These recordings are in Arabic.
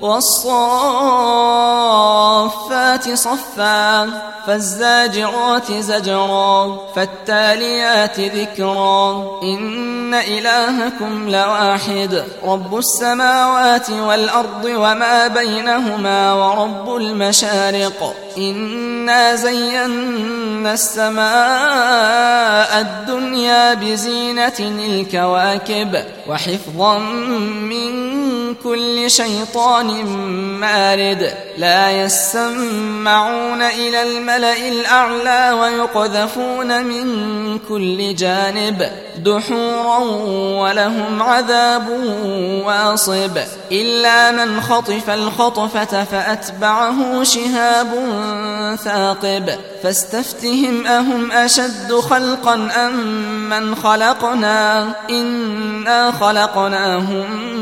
والصافات صفا فالزاجرات زجرا فالتاليات ذكرا إن إلهكم لواحد رب السماوات والأرض وما بينهما ورب المشارق إنا زينا السماء الدنيا بزينة الكواكب وحفظا من كل شيطان مارد لا يسمعون إلى الملأ الأعلى ويقذفون من كل جانب دحورا ولهم عذاب واصب إلا من خطف الخطفة فأتبعه شهاب ثاقب فاستفتهم أهم أشد خلقا أم من خلقنا إنا خلقناهم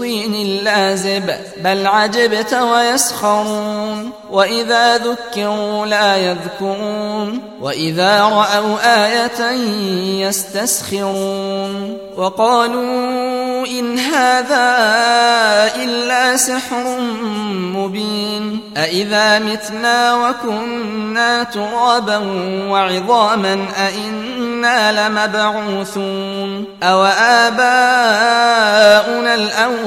من طين لازب بل عجبت ويسخرون. وإذا ذكروا لا يذكرون وإذا رأوا آية يستسخرون. وقالوا إن هذا إلا سحر مبين. أإذا متنا وكنا ترابا وعظاما أإنا لمبعوثون. أو آباؤنا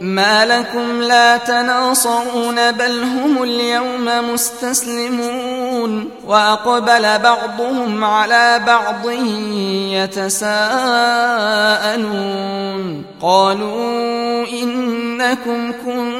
ما لكم لا تناصرون بل هم اليوم مستسلمون. وأقبل بعضهم على بعض يتساءلون. قالوا إنكم كنتم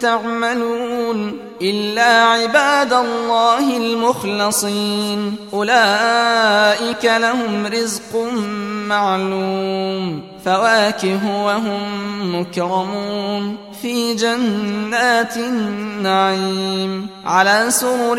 تعملون إلا عباد الله المخلصين. أولئك لهم رزق معلوم. فواكه وهم مكرمون. في جنات النعيم. على سرر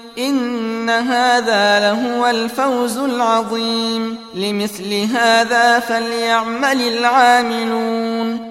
إن هذا لهو الفوز العظيم. لمثل هذا فليعمل العاملون.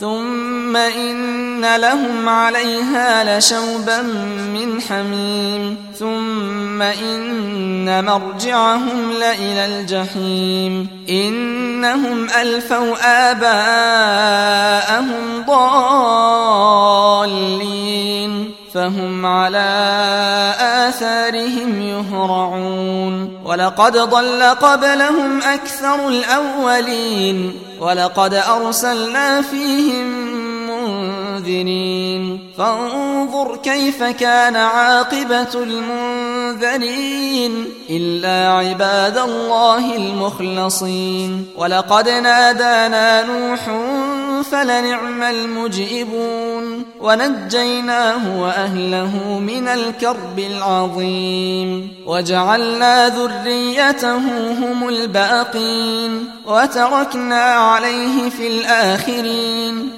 ثم إن لهم عليها لشوبا من حميم ثم إن مرجعهم لإلى الجحيم إنهم ألفوا آباءهم ضالين فهم على آثارهم يهرعون ولقد ضل قبلهم أكثر الأولين ولقد أرسلنا فيهم منذرين فانظر كيف كان عاقبة المنذرين. إلا عباد الله المخلصين. ولقد نادانا نوح فلنعم المجئبون. ونجيناه وأهله من الكرب العظيم. وجعلنا ذريته هم الباقين. وتركنا عليه في الآخرين.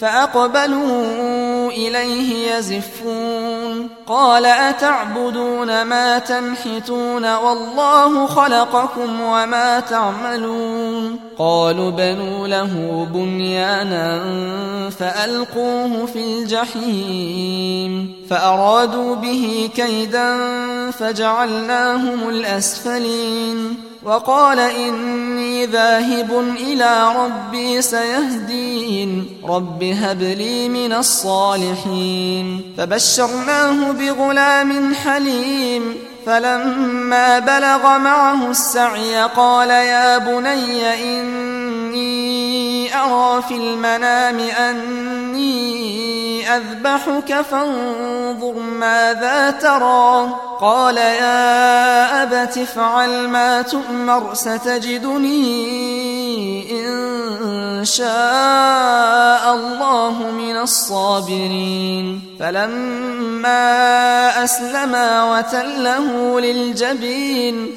فأقبلوا إليه يزفون. قال أتعبدون ما تنحتون والله خلقكم وما تعملون. قالوا بنوا له بنيانا فألقوه في الجحيم. فأرادوا به كيدا فجعلناهم الأسفلين. وقال إني ذاهب إلى ربي سيهدين. رب هب لي من الصالحين. فبشرناه بغلام حليم. فلما بلغ معه السعي قال يا بني إني أرى في المنام أني أذبحك فانظر ماذا ترى. قال يا أبت افعل ما تؤمر ستجدني إن شاء الله من الصابرين. فلما أسلما وتله للجبين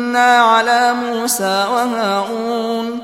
على موسى وهارون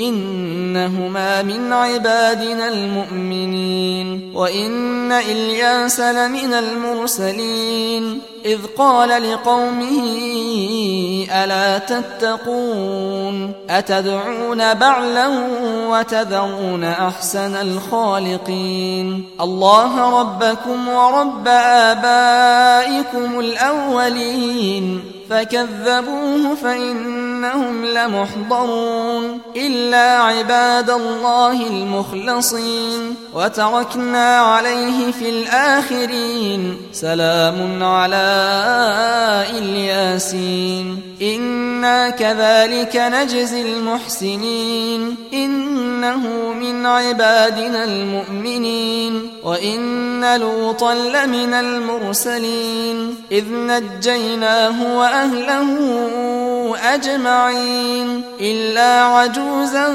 إنهما من عبادنا المؤمنين وإن إلياس لمن المرسلين إذ قال لقومه ألا تتقون؟ أتدعون بعلا وتذرون أحسن الخالقين؟ الله ربكم ورب آبائكم الأولين. فكذبوه فإنهم لمحضرون. إلا عباد الله المخلصين. وتركنا عليه في الآخرين. سلام على الياسين. إنا كذلك نجزي المحسنين. إنه من عبادنا المؤمنين. وإن لوطا لمن المرسلين. إذ نجيناه وأهله أجمعين. إلا عجوزا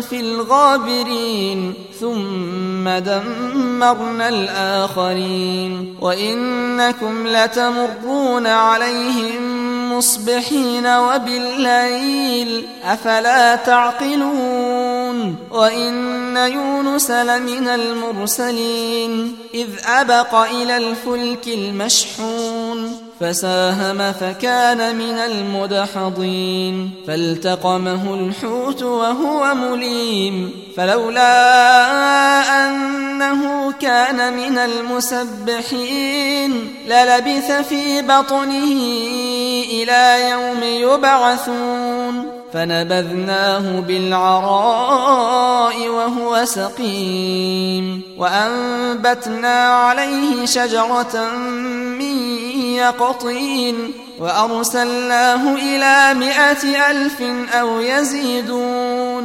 في الغابرين. ثم دمرنا الآخرين وإنكم لتمرون عليهم مصبحين وبالليل أفلا تعقلون؟ وإن يونس لمن المرسلين إذ أبق إلى الفلك المشحون فساهم فكان من المدحضين فالتقمه الحوت وهو مليم فلولا أنه كان من المسبحين للبث في بطنه إلى يوم يبعثون. فنبذناه بالعراء وهو سقيم. وأنبتنا عليه شجرة من يقطين وأرسلناه إلى مائة ألف أو يزيدون.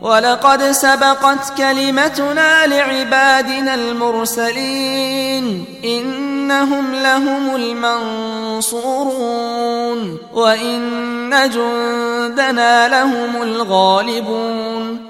ولقد سبقت كلمتنا لعبادنا المرسلين إنهم لهم المنصورون وإن جندنا لهم الغالبون